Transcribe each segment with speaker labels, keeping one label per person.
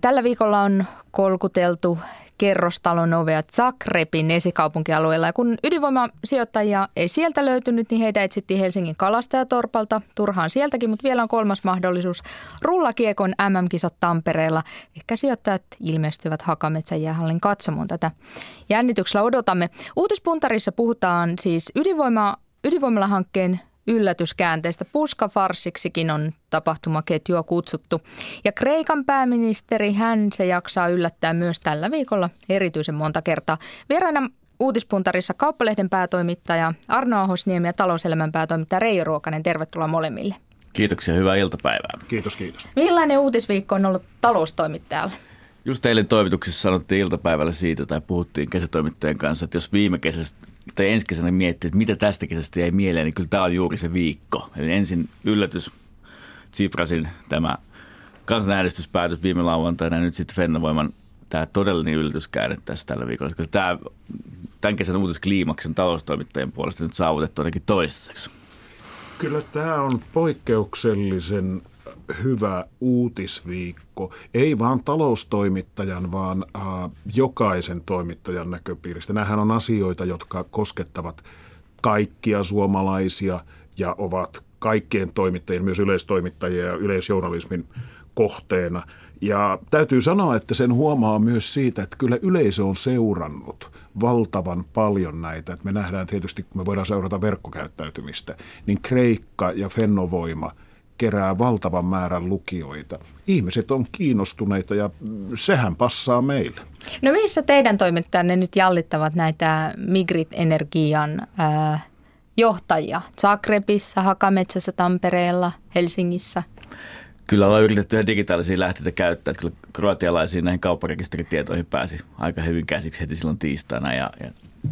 Speaker 1: Tällä viikolla on kolkuteltu kerrostalon ovea Zagrebin esikaupunkialueella. Ja kun ydinvoimasijoittajia ei sieltä löytynyt, niin heitä etsittiin Helsingin kalastajatorpalta. Turhaan sieltäkin, mutta vielä on kolmas mahdollisuus. Rullakiekon MM-kisat Tampereella. Ehkä sijoittajat ilmestyvät Hakametsän jäähallin katsomaan tätä. Jännityksellä odotamme. Uutispuntarissa puhutaan siis ydinvoima, ydinvoimalahankkeen yllätyskäänteistä. Puskafarsiksikin on tapahtumaketjua kutsuttu. Ja Kreikan pääministeri, hän se jaksaa yllättää myös tällä viikolla erityisen monta kertaa. Vieraana uutispuntarissa kauppalehden päätoimittaja Arno Ahosniemi ja talouselämän päätoimittaja Reijo Ruokanen. Tervetuloa molemmille.
Speaker 2: Kiitoksia, hyvää iltapäivää.
Speaker 3: Kiitos, kiitos.
Speaker 1: Millainen uutisviikko on ollut taloustoimittajalle?
Speaker 2: Just eilen toimituksessa sanottiin iltapäivällä siitä, tai puhuttiin kesätoimittajan kanssa, että jos viime kesästä tai ensi kesänä miettii, että mitä tästä kesästä jäi mieleen, niin kyllä tämä on juuri se viikko. Eli ensin yllätys Tsiprasin tämä kansanäänestyspäätös viime lauantaina ja nyt sitten Fennovoiman tämä todellinen yllätyskäänne tässä tällä viikolla. Koska tämä, tämän kesän uutiskliimaksi on taloustoimittajien puolesta nyt saavutettu ainakin toistaiseksi.
Speaker 3: Kyllä tämä on poikkeuksellisen hyvä uutisviikko, ei vaan taloustoimittajan, vaan äh, jokaisen toimittajan näköpiiristä. Nämähän on asioita, jotka koskettavat kaikkia suomalaisia ja ovat kaikkien toimittajien, myös yleistoimittajien ja yleisjournalismin kohteena. Ja täytyy sanoa, että sen huomaa myös siitä, että kyllä yleisö on seurannut valtavan paljon näitä. Että me nähdään tietysti, kun me voidaan seurata verkkokäyttäytymistä, niin Kreikka ja Fennovoima – kerää valtavan määrän lukijoita. Ihmiset on kiinnostuneita ja sehän passaa meille.
Speaker 1: No missä teidän toimittajanne nyt jallittavat näitä Migrit-energian äh, johtajia? Zagrebissa, Hakametsässä, Tampereella, Helsingissä?
Speaker 2: Kyllä ollaan yritetty digitaalisia lähteitä käyttää. Kyllä kroatialaisiin näihin kaupparekisteritietoihin pääsi aika hyvin käsiksi heti silloin tiistaina. Ja, ja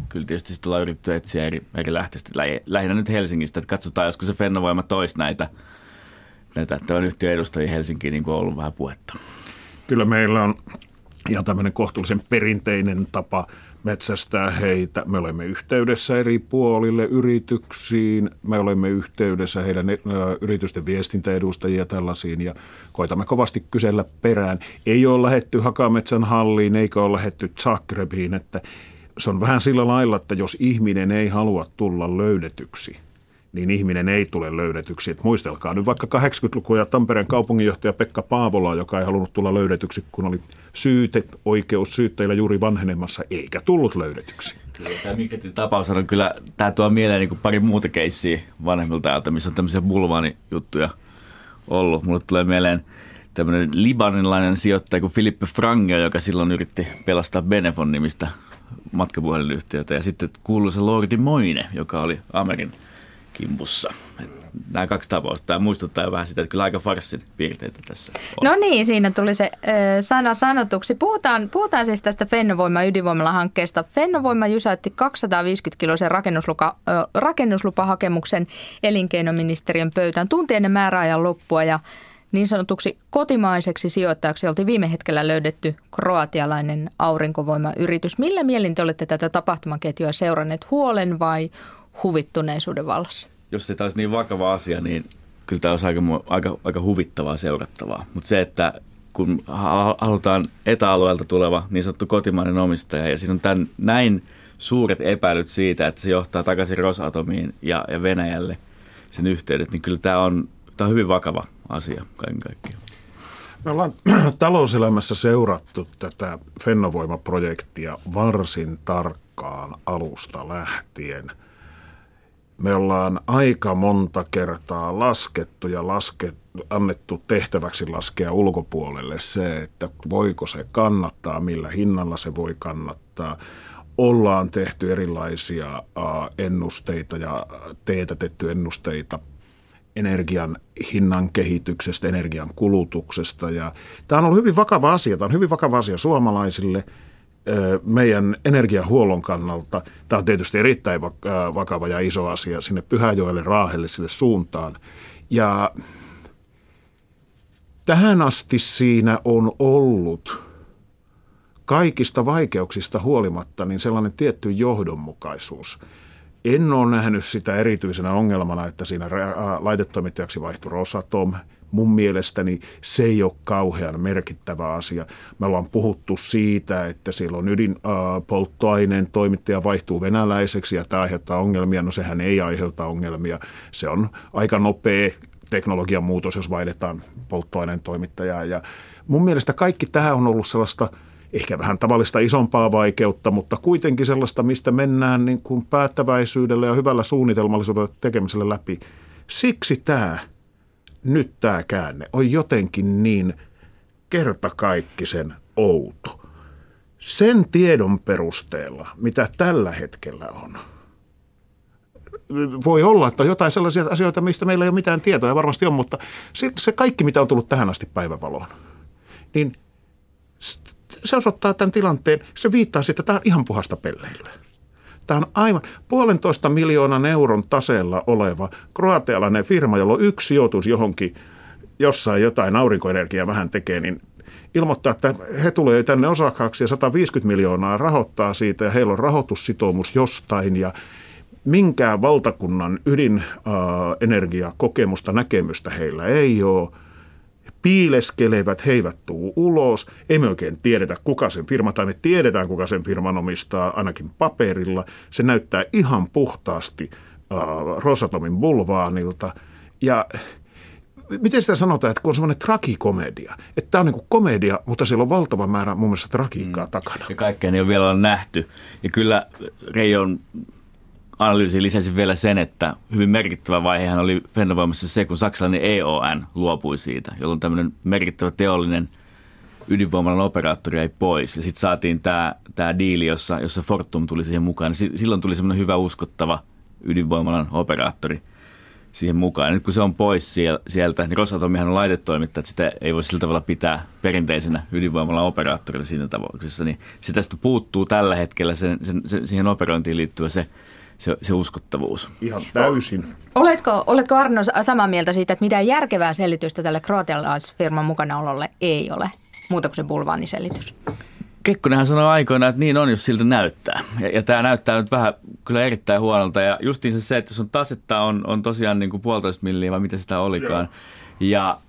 Speaker 2: kyllä tietysti sitten ollaan yritetty etsiä eri, eri lähteistä. Lähinnä nyt Helsingistä, että katsotaan, josko se Fennovoima toisi näitä – näitä tämän yhtiön edustajia Helsinkiin niin on ollut vähän puhetta.
Speaker 3: Kyllä meillä on ihan tämmöinen kohtuullisen perinteinen tapa metsästää heitä. Me olemme yhteydessä eri puolille yrityksiin, me olemme yhteydessä heidän yritysten viestintäedustajia tällaisiin ja koitamme kovasti kysellä perään. Ei ole lähetty Hakametsän halliin eikä ole lähetty Zagrebiin, että se on vähän sillä lailla, että jos ihminen ei halua tulla löydetyksi – niin ihminen ei tule löydetyksi. Et muistelkaa nyt vaikka 80-lukua ja Tampereen kaupunginjohtaja Pekka Paavola, joka ei halunnut tulla löydetyksi, kun oli syyte, oikeus syyttäjillä juuri vanhenemassa, eikä tullut löydetyksi.
Speaker 2: Kyllä, tämä Mikketin tapaus on kyllä, tämä tuo mieleen niin pari muuta keissiä vanhemmilta ajalta, missä on tämmöisiä bulvaanijuttuja ollut. Mulle tulee mieleen tämmöinen libanilainen sijoittaja kuin Filippe Frange, joka silloin yritti pelastaa Benefon nimistä matkapuhelinyhtiötä. Ja sitten kuuluisa Lordi Moine, joka oli Amerikan kimpussa. Nämä kaksi tapausta. Tämä muistuttaa vähän sitä, että kyllä aika farsin piirteitä tässä
Speaker 1: on. No niin, siinä tuli se äh, sana sanotuksi. Puhutaan, puhutaan siis tästä Fennovoima ydinvoimala-hankkeesta. Fennovoima jysäytti 250 kiloisen rakennuslupa, äh, rakennuslupahakemuksen elinkeinoministeriön pöytään tuntien määräajan loppua ja niin sanotuksi kotimaiseksi sijoittajaksi oltiin viime hetkellä löydetty kroatialainen aurinkovoimayritys. Millä mielin te olette tätä tapahtumaketjua seuranneet huolen vai huvittuneisuuden vallassa?
Speaker 2: Jos se olisi niin vakava asia, niin kyllä tämä olisi aika, aika, aika huvittavaa seurattavaa. Mutta se, että kun halutaan etäalueelta tuleva niin sanottu kotimainen omistaja ja siinä on tämän, näin suuret epäilyt siitä, että se johtaa takaisin Rosatomiin ja, ja Venäjälle sen yhteydet, niin kyllä tämä on, tämä on hyvin vakava asia kaiken kaikkiaan.
Speaker 3: Me ollaan talouselämässä seurattu tätä Fennovoima-projektia varsin tarkkaan alusta lähtien – me ollaan aika monta kertaa laskettu ja laskettu, annettu tehtäväksi laskea ulkopuolelle se, että voiko se kannattaa, millä hinnalla se voi kannattaa. Ollaan tehty erilaisia ennusteita ja teetätetty ennusteita energian hinnan kehityksestä, energian kulutuksesta. Ja tämä on ollut hyvin vakava asia. Tämä on hyvin vakava asia suomalaisille – meidän energiahuollon kannalta. Tämä on tietysti erittäin vakava ja iso asia sinne Pyhäjoelle, Raahelle, sille suuntaan. Ja tähän asti siinä on ollut kaikista vaikeuksista huolimatta niin sellainen tietty johdonmukaisuus. En ole nähnyt sitä erityisenä ongelmana, että siinä laitetoimittajaksi vaihtui Rosatom. Mun mielestäni se ei ole kauhean merkittävä asia. Me ollaan puhuttu siitä, että siellä on ydinpolttoaineen toimittaja vaihtuu venäläiseksi ja tämä aiheuttaa ongelmia. No sehän ei aiheuta ongelmia. Se on aika nopea teknologian muutos, jos vaihdetaan polttoaineen toimittajaa. Ja mun mielestä kaikki tämä on ollut sellaista ehkä vähän tavallista isompaa vaikeutta, mutta kuitenkin sellaista, mistä mennään niin kuin päättäväisyydellä ja hyvällä suunnitelmallisuudella tekemisellä läpi. Siksi tämä, nyt tämä käänne on jotenkin niin kertakaikkisen outo. Sen tiedon perusteella, mitä tällä hetkellä on – voi olla, että on jotain sellaisia asioita, mistä meillä ei ole mitään tietoa, ja varmasti on, mutta se, kaikki, mitä on tullut tähän asti päivävaloon, niin se osoittaa tämän tilanteen, se viittaa siitä, että tämä on ihan puhasta pelleilyä. Tämä on aivan puolentoista miljoonan euron taseella oleva kroatialainen firma, jolla on yksi sijoitus johonkin, jossain jotain aurinkoenergiaa vähän tekee, niin ilmoittaa, että he tulee tänne osakkaaksi ja 150 miljoonaa rahoittaa siitä ja heillä on rahoitussitoumus jostain ja minkään valtakunnan ydinenergiakokemusta, näkemystä heillä ei ole. Piileskelevät, he eivät tuu ulos. Emme oikein tiedetä, kuka sen firma, tai me tiedetään, kuka sen firman omistaa, ainakin paperilla. Se näyttää ihan puhtaasti äh, Rosatomin bulvaanilta. Ja miten sitä sanotaan, että kun on semmoinen trakikomedia, että tämä on niin komedia, mutta siellä on valtava määrä mun mielestä trakiikkaa mm. takana.
Speaker 2: Ja kaikkea ei ole vielä nähty. Ja kyllä Reijon analyysi lisäsi vielä sen, että hyvin merkittävä vaihehan oli Fennovoimassa se, kun saksalainen EON luopui siitä, jolloin tämmöinen merkittävä teollinen ydinvoimalan operaattori ei pois. Ja sitten saatiin tämä, tämä diili, jossa, jossa Fortum tuli siihen mukaan. Silloin tuli semmoinen hyvä uskottava ydinvoimalan operaattori siihen mukaan. Ja nyt kun se on pois sieltä, niin Rosatomihan on laitetoimittaja, että sitä ei voi sillä tavalla pitää perinteisenä ydinvoimalan operaattorilla siinä tapauksessa. Niin se tästä puuttuu tällä hetkellä sen, sen, sen, siihen operointiin liittyvä se se, se uskottavuus.
Speaker 3: Ihan täysin.
Speaker 1: Oletko, oletko Arno samaa mieltä siitä, että mitään järkevää selitystä tälle kroatialaisfirman mukanaololle ei ole, muuta kuin se bulvaaniselitys?
Speaker 2: Kekkonenhan sanoi aikoina, että niin on, jos siltä näyttää. Ja, ja tämä näyttää nyt vähän kyllä erittäin huonolta. Ja justiin se, että jos on tasetta on, on tosiaan niin kuin puolitoista milliä, vai mitä sitä olikaan. Joo. Ja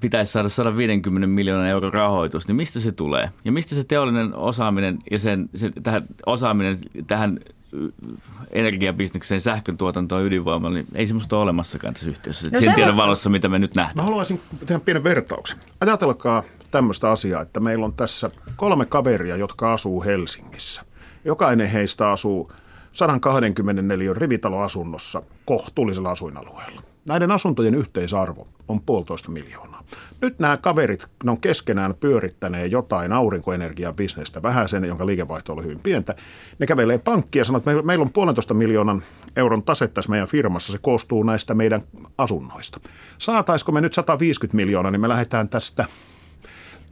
Speaker 2: pitäisi saada 150 miljoonan euron rahoitus, niin mistä se tulee? Ja mistä se teollinen osaaminen ja sen, se, tähän, osaaminen tähän energiabisnekseen, sähkön tuotantoon, ydinvoimaan, niin ei semmoista ole olemassakaan tässä yhteydessä. No sen tiedon valossa, mitä me nyt nähdään.
Speaker 3: Mä haluaisin tehdä pienen vertauksen. Ajatelkaa tämmöistä asiaa, että meillä on tässä kolme kaveria, jotka asuu Helsingissä. Jokainen heistä asuu 124 rivitaloasunnossa kohtuullisella asuinalueella. Näiden asuntojen yhteisarvo on puolitoista miljoonaa. Nyt nämä kaverit ne on keskenään pyörittäneet jotain aurinkoenergiabisnestä vähäisen, jonka liikevaihto oli hyvin pientä. Ne kävelee pankkia ja sanoo, että meillä on puolentoista miljoonan euron tase tässä meidän firmassa. Se koostuu näistä meidän asunnoista. Saataisiko me nyt 150 miljoonaa, niin me lähdetään tästä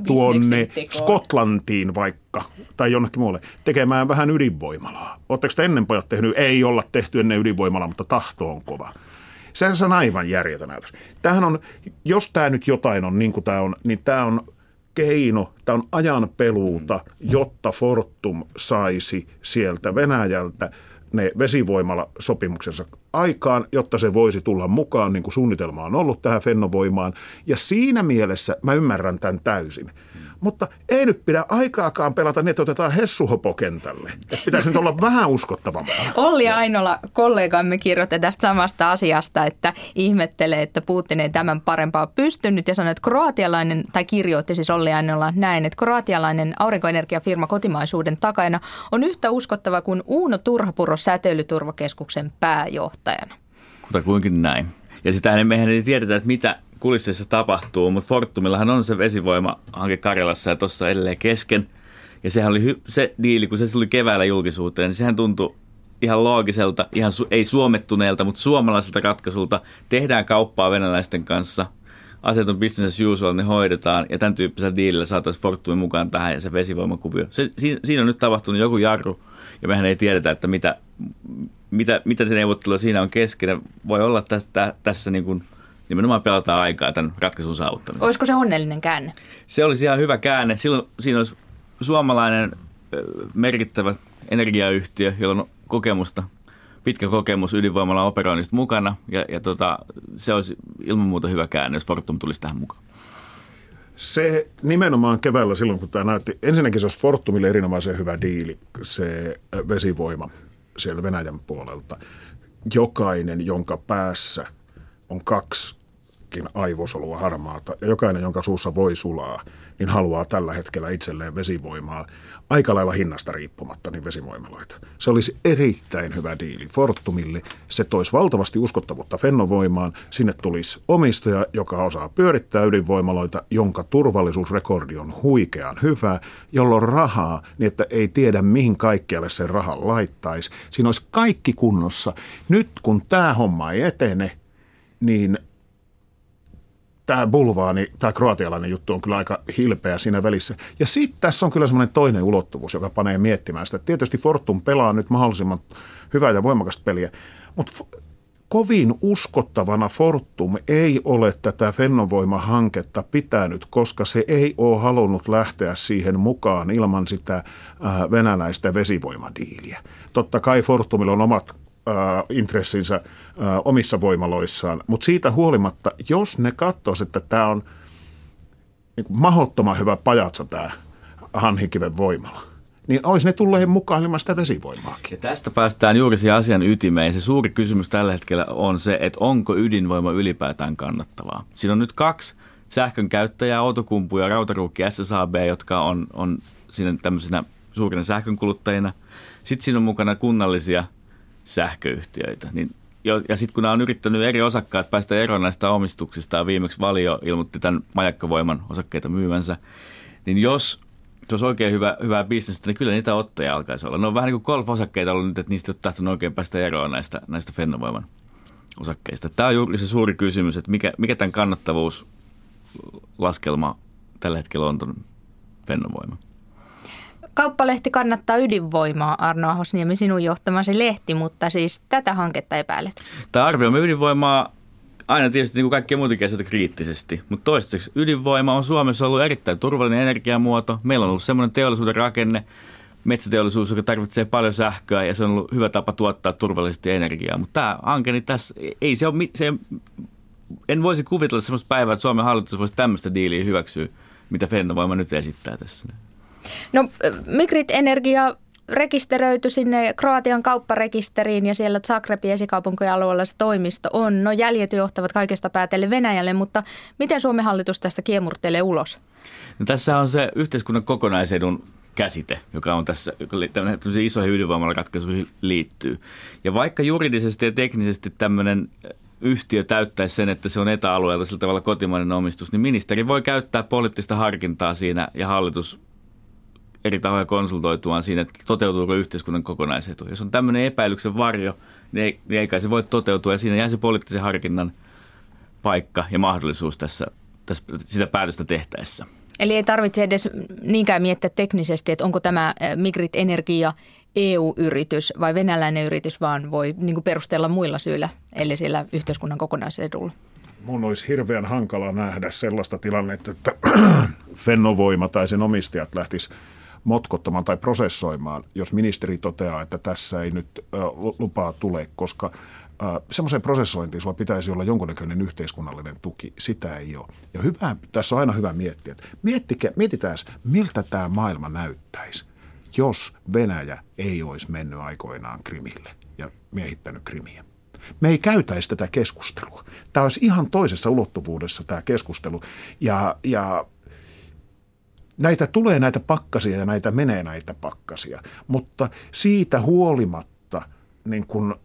Speaker 3: tuonne Skotlantiin vaikka tai jonnekin muualle tekemään vähän ydinvoimalaa. Oletteko te ennen pojat tehnyt? Ei olla tehty ennen ydinvoimalaa, mutta tahto on kova. Sehän on aivan järjetön ajatus. Tämähän on, jos tämä nyt jotain on niin kuin tämä on, niin tämä on keino, tämä on ajan peluuta, jotta Fortum saisi sieltä Venäjältä ne vesivoimalla sopimuksensa aikaan, jotta se voisi tulla mukaan, niin kuin suunnitelma on ollut tähän Fennovoimaan. Ja siinä mielessä mä ymmärrän tämän täysin. Mutta ei nyt pidä aikaakaan pelata niin, että otetaan Hessuhopo kentälle. Pitäisi nyt olla vähän uskottavampaa.
Speaker 1: Olli Ainola, kollegamme, kirjoitti tästä samasta asiasta, että ihmettelee, että Putin ei tämän parempaa pystynyt ja sanoi, että kroatialainen, tai kirjoitti siis Olli Ainola näin, että kroatialainen aurinkoenergiafirma kotimaisuuden takana on yhtä uskottava kuin Uuno Turhapuro säteilyturvakeskuksen pääjohtajana.
Speaker 2: Kutakuinkin näin. Ja sitä mehän ei tiedetä, että mitä kulisseissa tapahtuu, mutta Fortumillahan on se vesivoimahanke Karjalassa ja tuossa edelleen kesken. Ja sehän oli hy- se diili, kun se tuli keväällä julkisuuteen, niin sehän tuntui ihan loogiselta, ihan su- ei suomettuneelta, mutta suomalaiselta ratkaisulta. Tehdään kauppaa venäläisten kanssa, asiat on business as usual, ne hoidetaan ja tämän tyyppisellä diilillä saataisiin Fortumin mukaan tähän ja se vesivoimakuvio. Se, siinä, siinä on nyt tapahtunut joku jarru ja mehän ei tiedetä, että mitä, mitä, mitä te neuvottelua siinä on kesken. Voi olla tässä, tässä niin kuin – nimenomaan pelataan aikaa tämän ratkaisun saavuttamisen.
Speaker 1: Olisiko se onnellinen käänne?
Speaker 2: Se olisi ihan hyvä käänne. Silloin siinä olisi suomalainen merkittävä energiayhtiö, jolla on kokemusta pitkä kokemus ydinvoimalla operoinnista mukana ja, ja tota, se olisi ilman muuta hyvä käänne, jos Fortum tulisi tähän mukaan.
Speaker 3: Se nimenomaan keväällä silloin, kun tämä näytti, ensinnäkin se olisi Fortumille erinomaisen hyvä diili, se vesivoima sieltä Venäjän puolelta. Jokainen, jonka päässä on kaksi aivosolua harmaata ja jokainen, jonka suussa voi sulaa, niin haluaa tällä hetkellä itselleen vesivoimaa aika lailla hinnasta riippumatta niin vesivoimaloita. Se olisi erittäin hyvä diili Fortumille. Se toisi valtavasti uskottavuutta Fennovoimaan. Sinne tulisi omistaja, joka osaa pyörittää ydinvoimaloita, jonka turvallisuusrekordi on huikean hyvä, jolloin rahaa, niin että ei tiedä mihin kaikkialle sen rahan laittaisi. Siinä olisi kaikki kunnossa. Nyt kun tämä homma ei etene, niin tämä bulvaani, tämä kroatialainen juttu on kyllä aika hilpeä siinä välissä. Ja sitten tässä on kyllä semmoinen toinen ulottuvuus, joka panee miettimään sitä. Tietysti Fortum pelaa nyt mahdollisimman hyvää ja voimakasta peliä, mutta kovin uskottavana Fortum ei ole tätä Fennovoima-hanketta pitänyt, koska se ei ole halunnut lähteä siihen mukaan ilman sitä venäläistä vesivoimadiiliä. Totta kai Fortumilla on omat intressinsä äh, omissa voimaloissaan, mutta siitä huolimatta, jos ne katsoisivat, että tämä on niin kuin mahottoman hyvä pajatso tämä Hanhikiven voimala, niin olisi ne tulleet mukaan ilman sitä vesivoimaakin.
Speaker 2: Ja tästä päästään juuri siihen asian ytimeen. Se suuri kysymys tällä hetkellä on se, että onko ydinvoima ylipäätään kannattavaa. Siinä on nyt kaksi sähkön käyttäjää, Outokumpu ja Rautaruukki SSAB, jotka on, on siinä tämmöisinä suurina sähkönkuluttajina. Sitten siinä on mukana kunnallisia sähköyhtiöitä. Niin ja sitten kun nämä on yrittänyt eri osakkaat päästä eroon näistä omistuksista, ja viimeksi Valio ilmoitti tämän majakkavoiman osakkeita myymänsä, niin jos se olisi oikein hyvä, hyvää bisnestä, niin kyllä niitä ottajia alkaisi olla. Ne on vähän niin kuin golf-osakkeita ollut nyt, että niistä ei ole tahtonut oikein päästä eroon näistä, näistä Fennovoiman osakkeista. Tämä on juuri se suuri kysymys, että mikä, mikä tämän kannattavuuslaskelma tällä hetkellä on tuon Fennovoima.
Speaker 1: Kauppalehti kannattaa ydinvoimaa, Arno Ahosniemi, sinun johtamasi lehti, mutta siis tätä hanketta epäilet.
Speaker 2: Tämä arvioimme ydinvoimaa aina tietysti niin kuin kaikkia muitakin asioita kriittisesti, mutta toistaiseksi ydinvoima on Suomessa ollut erittäin turvallinen energiamuoto. Meillä on ollut semmoinen teollisuuden rakenne, metsäteollisuus, joka tarvitsee paljon sähköä ja se on ollut hyvä tapa tuottaa turvallisesti energiaa. Mutta tämä hanke, niin tässä ei se ole, se, en voisi kuvitella sellaista päivää, että Suomen hallitus voisi tämmöistä diiliä hyväksyä, mitä Fennovoima nyt esittää tässä.
Speaker 1: No Migrit Energia rekisteröity sinne Kroatian kaupparekisteriin ja siellä Zagrebin esikaupunkialueella se toimisto on. No jäljet johtavat kaikesta päätellen Venäjälle, mutta miten Suomen hallitus tästä kiemurtelee ulos?
Speaker 2: No, tässä on se yhteiskunnan kokonaisedun käsite, joka on tässä, tämmöisiin isoihin ydinvoimalaratkaisuihin liittyy. Ja vaikka juridisesti ja teknisesti tämmöinen yhtiö täyttäisi sen, että se on etäalueelta sillä tavalla kotimainen omistus, niin ministeri voi käyttää poliittista harkintaa siinä ja hallitus eri tahoja konsultoituaan siinä, että toteutuuko yhteiskunnan kokonaisetu. Jos on tämmöinen epäilyksen varjo, niin ei, niin ei kai se voi toteutua ja siinä jää se poliittisen harkinnan paikka ja mahdollisuus tässä, tässä sitä päätöstä tehtäessä.
Speaker 1: Eli ei tarvitse edes niinkään miettiä teknisesti, että onko tämä Migrit Energia EU-yritys vai venäläinen yritys, vaan voi niin perustella muilla syillä, eli sillä yhteiskunnan kokonaisedulla.
Speaker 3: Mun olisi hirveän hankala nähdä sellaista tilannetta, että Fennovoima tai sen omistajat lähtis motkottamaan tai prosessoimaan, jos ministeri toteaa, että tässä ei nyt lupaa tule, koska semmoiseen prosessointiin sulla pitäisi olla jonkunnäköinen yhteiskunnallinen tuki. Sitä ei ole. Ja hyvä, tässä on aina hyvä miettiä, että miettikää, mietitään, miltä tämä maailma näyttäisi, jos Venäjä ei olisi mennyt aikoinaan Krimille ja miehittänyt Krimiä. Me ei käytäisi tätä keskustelua. Tämä olisi ihan toisessa ulottuvuudessa tämä keskustelu. Ja, ja näitä tulee näitä pakkasia ja näitä menee näitä pakkasia, mutta siitä huolimatta niin kun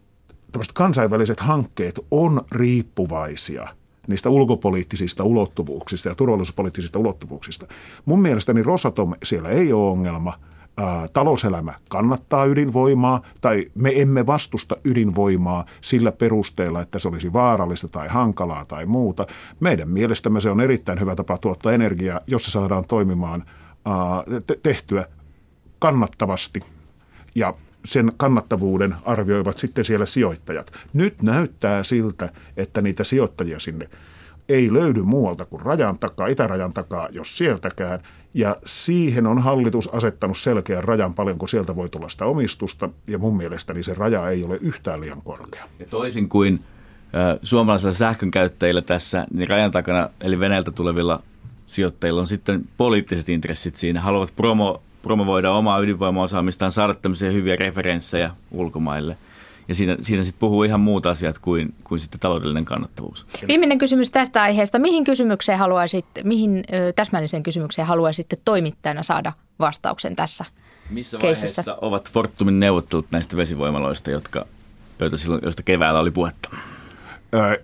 Speaker 3: kansainväliset hankkeet on riippuvaisia niistä ulkopoliittisista ulottuvuuksista ja turvallisuuspoliittisista ulottuvuuksista. Mun mielestäni Rosatom siellä ei ole ongelma – talouselämä kannattaa ydinvoimaa tai me emme vastusta ydinvoimaa sillä perusteella, että se olisi vaarallista tai hankalaa tai muuta. Meidän mielestämme se on erittäin hyvä tapa tuottaa energiaa, jos se saadaan toimimaan ää, tehtyä kannattavasti ja sen kannattavuuden arvioivat sitten siellä sijoittajat. Nyt näyttää siltä, että niitä sijoittajia sinne ei löydy muualta kuin rajan takaa, itärajan takaa, jos sieltäkään. Ja siihen on hallitus asettanut selkeän rajan, paljonko sieltä voi tulla sitä omistusta. Ja mun mielestäni se raja ei ole yhtään liian korkea.
Speaker 2: Ja toisin kuin suomalaisilla sähkönkäyttäjillä tässä, niin rajan takana, eli Venäjältä tulevilla sijoittajilla on sitten poliittiset intressit siinä. Haluavat promo, promovoida omaa ydinvoimaosaamistaan, saada tämmöisiä hyviä referenssejä ulkomaille – ja siinä, siinä sitten puhuu ihan muut asiat kuin, kuin sitten taloudellinen kannattavuus.
Speaker 1: Viimeinen kysymys tästä aiheesta. Mihin kysymykseen haluaisit, mihin ö, täsmälliseen kysymykseen haluaisitte toimittajana saada vastauksen tässä
Speaker 2: Missä keisissä? vaiheessa ovat Fortumin neuvottelut näistä vesivoimaloista, jotka, joita silloin, joista keväällä oli puhetta?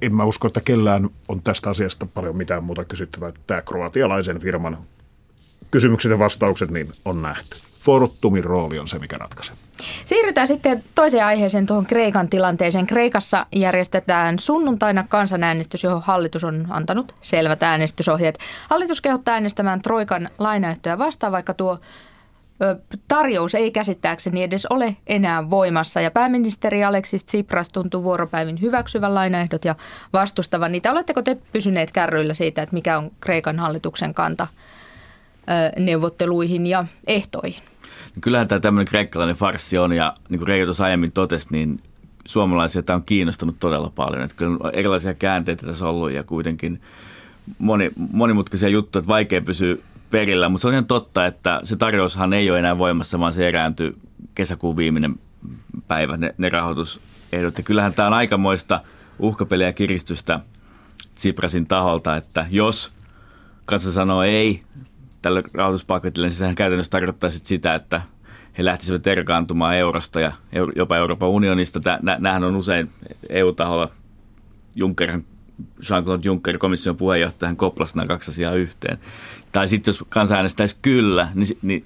Speaker 3: En mä usko, että kellään on tästä asiasta paljon mitään muuta kysyttävää. Tämä kroatialaisen firman kysymykset ja vastaukset niin on nähty. Fortumin rooli on se, mikä ratkaisee.
Speaker 1: Siirrytään sitten toiseen aiheeseen tuohon Kreikan tilanteeseen. Kreikassa järjestetään sunnuntaina kansanäänestys, johon hallitus on antanut selvät äänestysohjeet. Hallitus kehottaa äänestämään Troikan lainayhtöä vastaan, vaikka tuo tarjous ei käsittääkseni edes ole enää voimassa. Ja pääministeri Aleksis Tsipras tuntuu vuoropäivin hyväksyvän lainaehdot ja vastustavan niitä. Oletteko te pysyneet kärryillä siitä, että mikä on Kreikan hallituksen kanta neuvotteluihin ja ehtoihin?
Speaker 2: Kyllähän tämä tämmöinen kreikkalainen farssi on ja niin kuin Reijo tuossa aiemmin totesi, niin suomalaisia tämä on kiinnostunut todella paljon. Että kyllä on erilaisia käänteitä tässä ollut ja kuitenkin moni, monimutkaisia juttuja, että vaikea pysyä perillä. Mutta se on ihan totta, että se tarjoushan ei ole enää voimassa, vaan se erääntyy kesäkuun viimeinen päivä, ne, ne rahoitusehdot. Ja kyllähän tämä on aikamoista uhkapeliä ja kiristystä Tsiprasin taholta, että jos kansa sanoo ei tälle rahoituspaketille, niin sehän käytännössä tarkoittaa sitä, että he lähtisivät erkaantumaan eurosta ja jopa Euroopan unionista. Nämähän on usein EU-taholla Junckerin Jean-Claude Juncker, komission puheenjohtajan, koplasi nämä kaksi asiaa yhteen. Tai sitten jos kansa äänestäisi kyllä, niin, niin,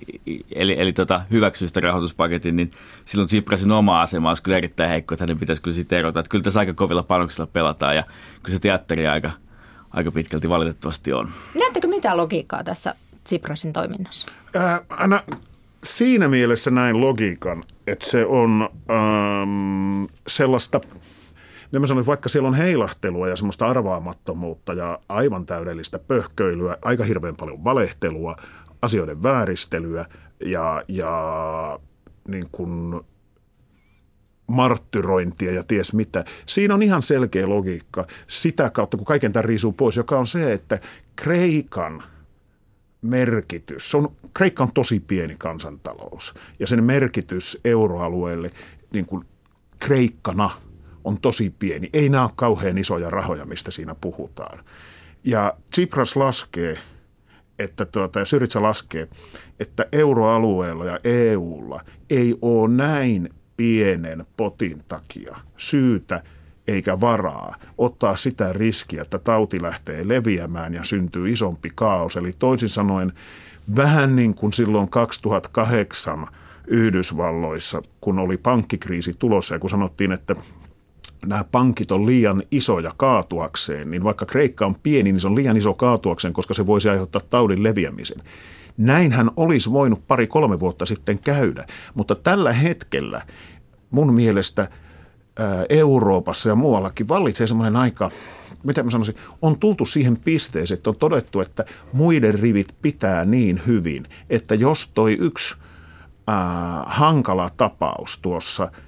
Speaker 2: eli, eli tota, hyväksyisi sitä rahoituspaketin, niin silloin Tsiprasin oma asema olisi kyllä erittäin heikko, että hänen pitäisi kyllä siitä erota. Että kyllä tässä aika kovilla panoksilla pelataan ja kyllä se teatteri aika, aika pitkälti valitettavasti on.
Speaker 1: Näettekö mitä logiikkaa tässä Tsiprasin toiminnassa?
Speaker 3: Ää, aina siinä mielessä näin logiikan, että se on ähm, sellaista, niin mä sanoin, vaikka siellä on heilahtelua ja semmoista arvaamattomuutta ja aivan täydellistä pöhköilyä, aika hirveän paljon valehtelua, asioiden vääristelyä ja, ja niin kuin marttyrointia ja ties mitä. Siinä on ihan selkeä logiikka sitä kautta, kun kaiken tämän riisuu pois, joka on se, että Kreikan – merkitys, se on, Kreikka on tosi pieni kansantalous ja sen merkitys euroalueelle niin kuin Kreikkana on tosi pieni. Ei nämä ole kauhean isoja rahoja, mistä siinä puhutaan. Ja Tsipras laskee, että tuota, ja Syritsa laskee, että euroalueella ja EUlla ei ole näin pienen potin takia syytä – eikä varaa ottaa sitä riskiä, että tauti lähtee leviämään ja syntyy isompi kaos. Eli toisin sanoen vähän niin kuin silloin 2008 Yhdysvalloissa, kun oli pankkikriisi tulossa ja kun sanottiin, että nämä pankit on liian isoja kaatuakseen, niin vaikka Kreikka on pieni, niin se on liian iso kaatuakseen, koska se voisi aiheuttaa taudin leviämisen. Näinhän olisi voinut pari-kolme vuotta sitten käydä, mutta tällä hetkellä mun mielestä – Euroopassa ja muuallakin vallitsee semmoinen aika, mitä mä sanoisin, on tultu siihen pisteeseen, että on todettu, että muiden rivit pitää niin hyvin, että jos toi yksi äh, hankala tapaus tuossa –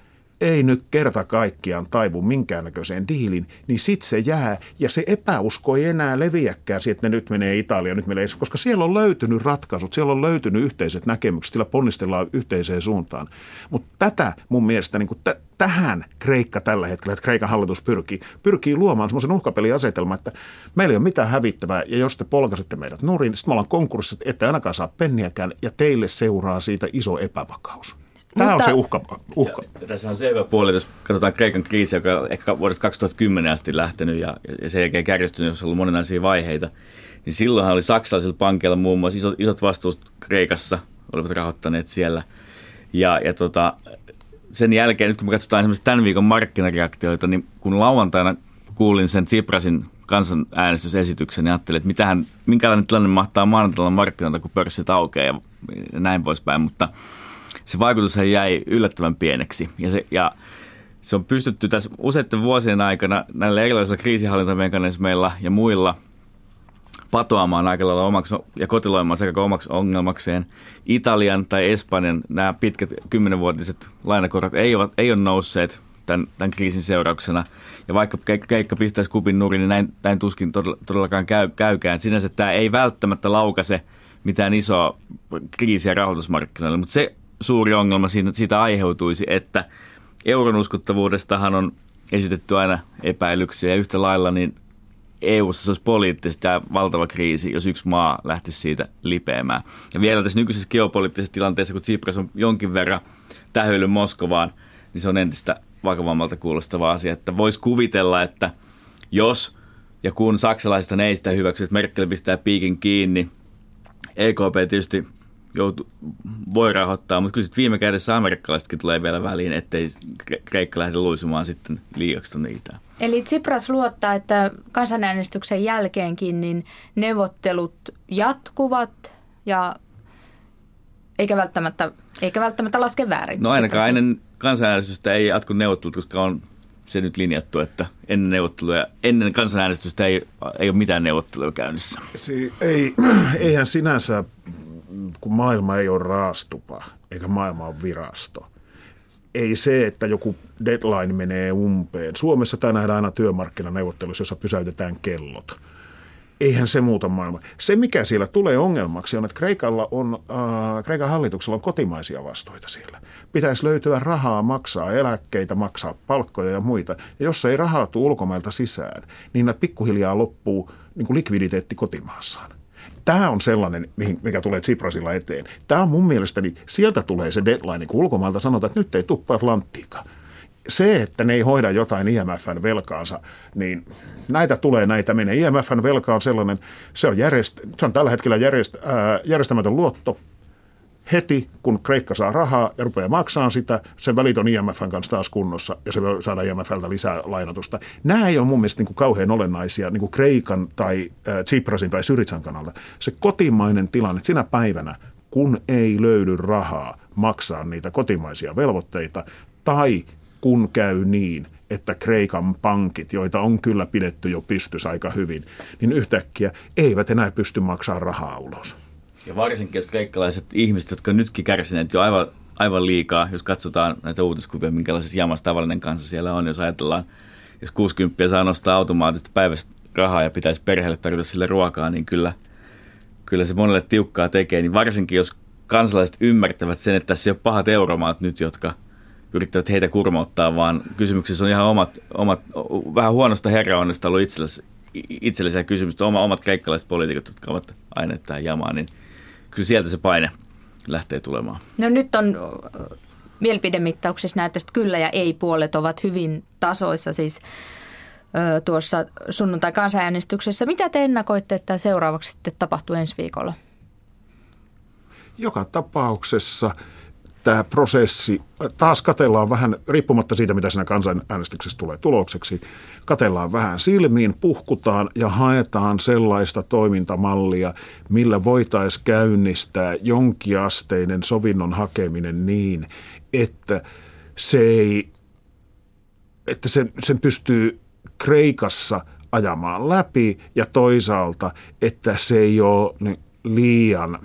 Speaker 3: ei nyt kerta kaikkiaan taivu minkäännäköiseen diilin, niin sitten se jää ja se epäusko ei enää leviäkään siihen, että ne nyt menee Italia, nyt menee, koska siellä on löytynyt ratkaisut, siellä on löytynyt yhteiset näkemykset, sillä ponnistellaan yhteiseen suuntaan. Mutta tätä mun mielestä, niin t- tähän Kreikka tällä hetkellä, että Kreikan hallitus pyrkii, pyrkii luomaan semmoisen uhkapeliasetelman, että meillä ei ole mitään hävittävää ja jos te polkasitte meidät nurin, sitten me ollaan konkurssit, ette ainakaan saa penniäkään ja teille seuraa siitä iso epävakaus. Tämä Mutta, on se uhka. uhka.
Speaker 2: Ja, tässä on se hyvä puoli, jos katsotaan Kreikan kriisi, joka on ehkä vuodesta 2010 asti lähtenyt ja, ja sen jälkeen kärjistynyt, jos on ollut monenlaisia vaiheita, niin silloinhan oli saksalaisilla pankeilla muun muassa isot, isot vastuut Kreikassa, olivat rahoittaneet siellä. Ja, ja tota, sen jälkeen, nyt kun me katsotaan esimerkiksi tämän viikon markkinareaktioita, niin kun lauantaina kuulin sen Tsiprasin kansanäänestysesityksen, niin ajattelin, että mitähän, minkälainen tilanne mahtaa maanantaina markkinoilta, kun pörssit aukeaa ja näin poispäin, mutta – se vaikutus jäi yllättävän pieneksi. Ja, se, ja se on pystytty tässä useiden vuosien aikana näillä erilaisilla kriisihallintamekanismeilla ja muilla patoamaan aika lailla omaksi ja kotiloimaan sekä omaksi ongelmakseen. Italian tai Espanjan nämä pitkät kymmenenvuotiset lainakorot ei ole, ei ole nousseet tämän, tämän kriisin seurauksena. Ja vaikka keikka pistäisi kupin nurin, niin näin, näin tuskin todellakaan käy, käykään. Sinänsä tämä ei välttämättä laukase mitään isoa kriisiä rahoitusmarkkinoilla, mutta se suuri ongelma siitä, siitä aiheutuisi, että euron uskottavuudestahan on esitetty aina epäilyksiä ja yhtä lailla niin EU-ssa se olisi poliittisesti tämä valtava kriisi, jos yksi maa lähtisi siitä lipeämään. Ja vielä tässä nykyisessä geopoliittisessa tilanteessa, kun Tsipras on jonkin verran tähyillyt Moskovaan, niin se on entistä vakavammalta kuulostava asia, että voisi kuvitella, että jos ja kun saksalaiset ei sitä hyväksy, että Merkel pistää piikin kiinni, EKP tietysti joutu, voi rahoittaa, mutta kyllä viime kädessä amerikkalaisetkin tulee vielä väliin, ettei Kreikka lähde luisumaan sitten liiaksi tuonne itään.
Speaker 1: Eli Tsipras luottaa, että kansanäänestyksen jälkeenkin niin neuvottelut jatkuvat ja eikä välttämättä, eikä välttämättä laske väärin.
Speaker 2: No ainakaan ennen kansanäänestystä ei jatku neuvottelut, koska on se nyt linjattu, että ennen neuvotteluja, ennen kansanäänestystä ei, ei ole mitään neuvotteluja käynnissä.
Speaker 3: Si- ei, eihän sinänsä, kun maailma ei ole raastupa, eikä maailma ole virasto. Ei se, että joku deadline menee umpeen. Suomessa tämä nähdään aina työmarkkinaneuvottelussa, jossa pysäytetään kellot – eihän se muuta maailmaa. Se, mikä siellä tulee ongelmaksi, on, että Kreikalla on, äh, Kreikan hallituksella on kotimaisia vastuita siellä. Pitäisi löytyä rahaa maksaa eläkkeitä, maksaa palkkoja ja muita. Ja jos ei rahaa tule ulkomailta sisään, niin pikkuhiljaa loppuu niin kuin likviditeetti kotimaassaan. Tämä on sellainen, mikä tulee Tsiprasilla eteen. Tämä on mun mielestäni, sieltä tulee se deadline, kun ulkomailta sanotaan, että nyt ei tuppaa lanttiikaan se, että ne ei hoida jotain IMFn velkaansa, niin näitä tulee, näitä menee. IMFn velka on sellainen, se on, järjest, se on tällä hetkellä järjest, ää, järjestämätön luotto. Heti, kun Kreikka saa rahaa ja rupeaa maksamaan sitä, sen välit on IMFn kanssa taas kunnossa ja se voi saada IMFltä lisää lainatusta. Nämä ei ole mun mielestä niin kuin kauhean olennaisia niin kuin Kreikan tai äh, Tsiprasin tai Syritsan kannalta. Se kotimainen tilanne sinä päivänä, kun ei löydy rahaa maksaa niitä kotimaisia velvoitteita tai kun käy niin, että Kreikan pankit, joita on kyllä pidetty jo pystys aika hyvin, niin yhtäkkiä eivät enää pysty maksamaan rahaa ulos.
Speaker 2: Ja varsinkin jos kreikkalaiset ihmiset, jotka nytkin kärsineet jo aivan, aivan liikaa, jos katsotaan näitä uutiskuvia, minkälaisessa jamassa tavallinen kansa siellä on, jos ajatellaan, jos 60 saa nostaa automaattisesti päivästä rahaa ja pitäisi perheelle tarjota sille ruokaa, niin kyllä, kyllä se monelle tiukkaa tekee. Niin varsinkin jos kansalaiset ymmärtävät sen, että tässä ei ole pahat euromaat nyt, jotka – yrittävät heitä kurmouttaa, vaan kysymyksessä on ihan omat, omat vähän huonosta herraonnesta ollut itsellesi, itsellisiä kysymyksiä, oma, omat kreikkalaiset poliitikot, jotka ovat aineet tähän jamaan, niin kyllä sieltä se paine lähtee tulemaan.
Speaker 1: No nyt on mielipidemittauksessa näyttäisi, että kyllä ja ei puolet ovat hyvin tasoissa siis tuossa sunnuntai-kansanäänestyksessä. Mitä te ennakoitte, että seuraavaksi sitten tapahtuu ensi viikolla?
Speaker 3: Joka tapauksessa – tämä prosessi, taas katellaan vähän, riippumatta siitä, mitä siinä kansanäänestyksessä tulee tulokseksi, katellaan vähän silmiin, puhkutaan ja haetaan sellaista toimintamallia, millä voitaisiin käynnistää jonkiasteinen sovinnon hakeminen niin, että se ei, että sen, sen pystyy Kreikassa ajamaan läpi ja toisaalta, että se ei ole liian,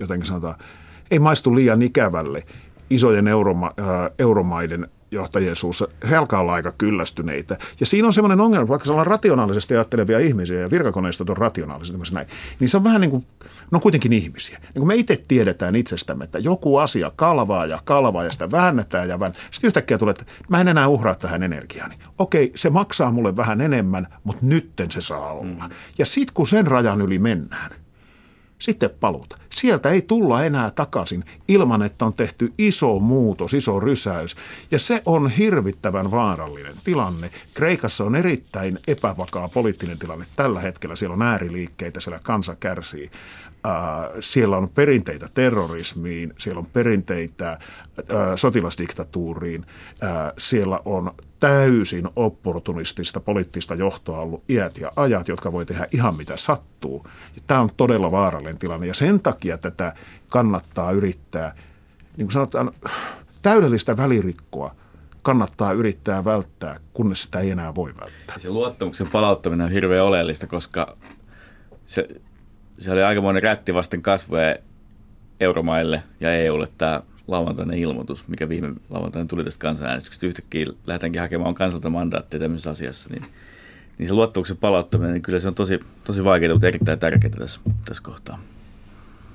Speaker 3: jotenkin sanotaan, ei maistu liian ikävälle isojen euroma, äh, euromaiden johtajien suussa. He alkaa olla aika kyllästyneitä. Ja siinä on semmoinen ongelma, vaikka on rationaalisesti ajattelevia ihmisiä ja virkakoneistot on rationaalisesti näin, niin se on vähän niin kuin, no kuitenkin ihmisiä. Niin kuin me itse tiedetään itsestämme, että joku asia kalvaa ja kalvaa ja sitä väännetään ja väännetään. Sitten yhtäkkiä tulee, että mä en enää uhraa tähän energiaani. Okei, se maksaa mulle vähän enemmän, mutta nytten se saa olla. Mm. Ja sitten kun sen rajan yli mennään – sitten paluuta. Sieltä ei tulla enää takaisin ilman, että on tehty iso muutos, iso rysäys. Ja se on hirvittävän vaarallinen tilanne. Kreikassa on erittäin epävakaa poliittinen tilanne tällä hetkellä. Siellä on ääriliikkeitä, siellä kansa kärsii. Siellä on perinteitä terrorismiin, siellä on perinteitä sotilasdiktatuuriin, siellä on täysin opportunistista poliittista johtoa ollut iät ja ajat, jotka voi tehdä ihan mitä sattuu. Tämä on todella vaarallinen tilanne ja sen takia tätä kannattaa yrittää, niin kuin sanotaan, täydellistä välirikkoa kannattaa yrittää välttää, kunnes sitä ei enää voi välttää.
Speaker 2: Se luottamuksen palauttaminen on hirveän oleellista, koska se, se oli aikamoinen rätti vasten kasvoja euromaille ja EUlle tämä lauantainen ilmoitus, mikä viime lauantaina tuli tästä kansanäänestyksestä. Yhtäkkiä lähdetäänkin hakemaan kansalta mandaatteja tämmöisessä asiassa, niin, niin se luottamuksen palauttaminen, niin kyllä se on tosi, tosi vaikeaa, mutta erittäin tärkeää tässä, tässä kohtaa.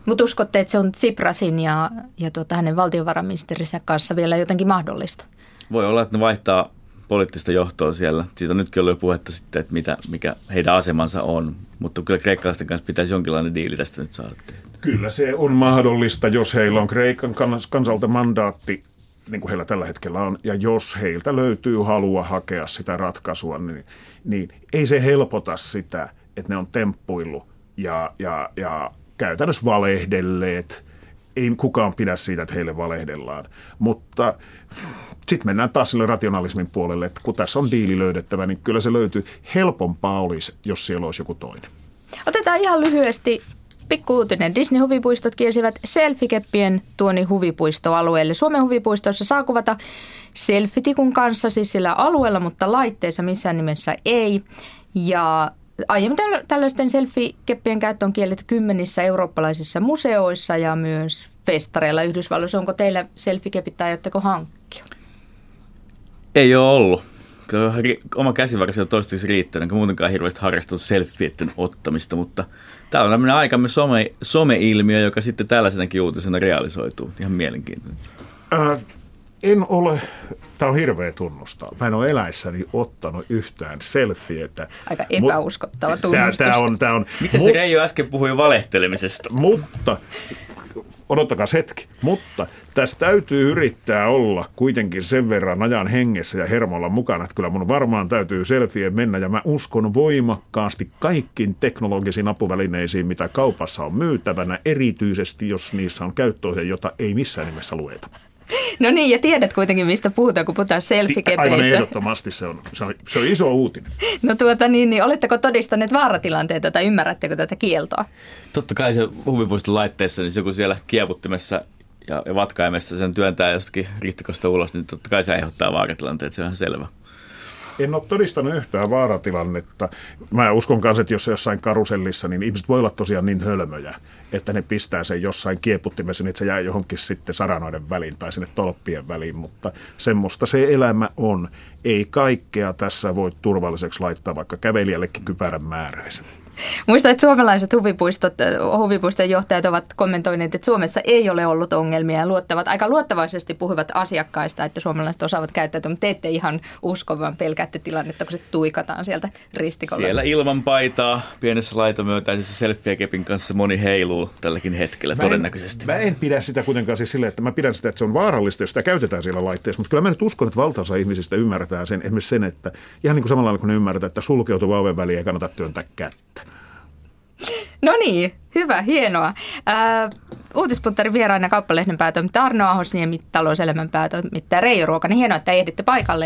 Speaker 1: Mutta uskotte, että se on Tsiprasin ja, ja tuota, hänen valtiovarainministerinsä kanssa vielä jotenkin mahdollista?
Speaker 2: Voi olla, että ne vaihtaa poliittista johtoa siellä. Siitä on nytkin ollut jo puhetta sitten, että mitä, mikä heidän asemansa on. Mutta kyllä kreikkalaisten kanssa pitäisi jonkinlainen diili tästä nyt saada.
Speaker 3: Kyllä se on mahdollista, jos heillä on Kreikan kansalta mandaatti, niin kuin heillä tällä hetkellä on, ja jos heiltä löytyy halua hakea sitä ratkaisua, niin, niin ei se helpota sitä, että ne on temppuillut ja, ja, ja käytännössä valehdelleet. Ei kukaan pidä siitä, että heille valehdellaan. Mutta sitten mennään taas sille rationalismin puolelle, että kun tässä on diili löydettävä, niin kyllä se löytyy. Helpompaa olisi, jos siellä olisi joku toinen.
Speaker 1: Otetaan ihan lyhyesti Pikku-uutinen. Disney-huvipuistot kielsivät selfikeppien tuoni huvipuistoalueelle. Suomen huvipuistossa saa kuvata selfitikun kanssa siis sillä alueella, mutta laitteessa missään nimessä ei. Ja Aiemmin tällaisten selfie-keppien käyttö on kielletty kymmenissä eurooppalaisissa museoissa ja myös festareilla Yhdysvalloissa. Onko teillä selfie-kepit tai aiotteko hankkia?
Speaker 2: Ei ole ollut. Kyllä oma käsivarsi on toistaiseksi riittänyt, enkä muutenkaan hirveästi harrastunut selfieiden ottamista, mutta tämä on tämmöinen aikamme some, some-ilmiö, joka sitten tällaisenakin uutisena realisoituu. Ihan mielenkiintoinen.
Speaker 3: Äh, en ole Tämä on hirveä tunnustaa. Mä en ole eläissäni ottanut yhtään selfietä.
Speaker 1: Aika epäuskottava tunnustus.
Speaker 3: Tämä, tämä on, tämä on,
Speaker 2: Miten se Reijo äsken puhui valehtelemisesta?
Speaker 3: Mutta, odottakaa hetki, mutta tässä täytyy yrittää olla kuitenkin sen verran ajan hengessä ja hermolla mukana, että kyllä mun varmaan täytyy selfie mennä ja mä uskon voimakkaasti kaikkiin teknologisiin apuvälineisiin, mitä kaupassa on myytävänä, erityisesti jos niissä on käyttöohje, jota ei missään nimessä lueta.
Speaker 1: No niin, ja tiedät kuitenkin, mistä puhutaan, kun puhutaan selfie-kepeistä.
Speaker 3: Aivan ehdottomasti se on, se on, se on iso uutinen.
Speaker 1: No tuota niin, niin oletteko todistaneet vaaratilanteita tai ymmärrättekö tätä kieltoa?
Speaker 2: Totta kai se huvipuiston laitteessa, niin joku siellä kieputtimessa ja, ja vatkaimessa sen työntää jostakin ristikosta ulos, niin totta kai se aiheuttaa vaaratilanteet, se on ihan selvä.
Speaker 3: En ole todistanut yhtään vaaratilannetta. Mä uskon kanssa, että jos jossain karusellissa, niin ihmiset voi olla tosiaan niin hölmöjä, että ne pistää sen jossain kieputtimessa, niin että se jää johonkin sitten saranoiden väliin tai sinne tolppien väliin, mutta semmoista se elämä on. Ei kaikkea tässä voi turvalliseksi laittaa, vaikka kävelijällekin kypärän määräisen.
Speaker 1: Muistan, että suomalaiset huvipuistot, huvipuiston johtajat ovat kommentoineet, että Suomessa ei ole ollut ongelmia ja luottavat, aika luottavaisesti puhuvat asiakkaista, että suomalaiset osaavat käyttäytyä, mutta te ette ihan usko, vaan pelkäätte tilannetta, kun se tuikataan sieltä ristikolla.
Speaker 2: Siellä ilman paitaa, pienessä laitomyötäisessä selfie-kepin kanssa moni heiluu tälläkin hetkellä mä en, todennäköisesti.
Speaker 3: Mä en pidä sitä kuitenkaan siis silleen, että mä pidän sitä, että se on vaarallista, jos sitä käytetään siellä laitteessa, mutta kyllä mä nyt uskon, että valtaosa ihmisistä ymmärtää sen, esimerkiksi sen, että ihan niin kuin samalla kun ne ymmärtää, että sulkeutuva oven väliin ei kannata työntää kättä.
Speaker 1: No niin, hyvä, hienoa. Ää, Uutispuntarin vieraana kauppalehden päätoimittaja Arno Ahosniemi, talouselämän päätoimittaja Reijo Ruokanen. Hienoa, että ehditte paikalle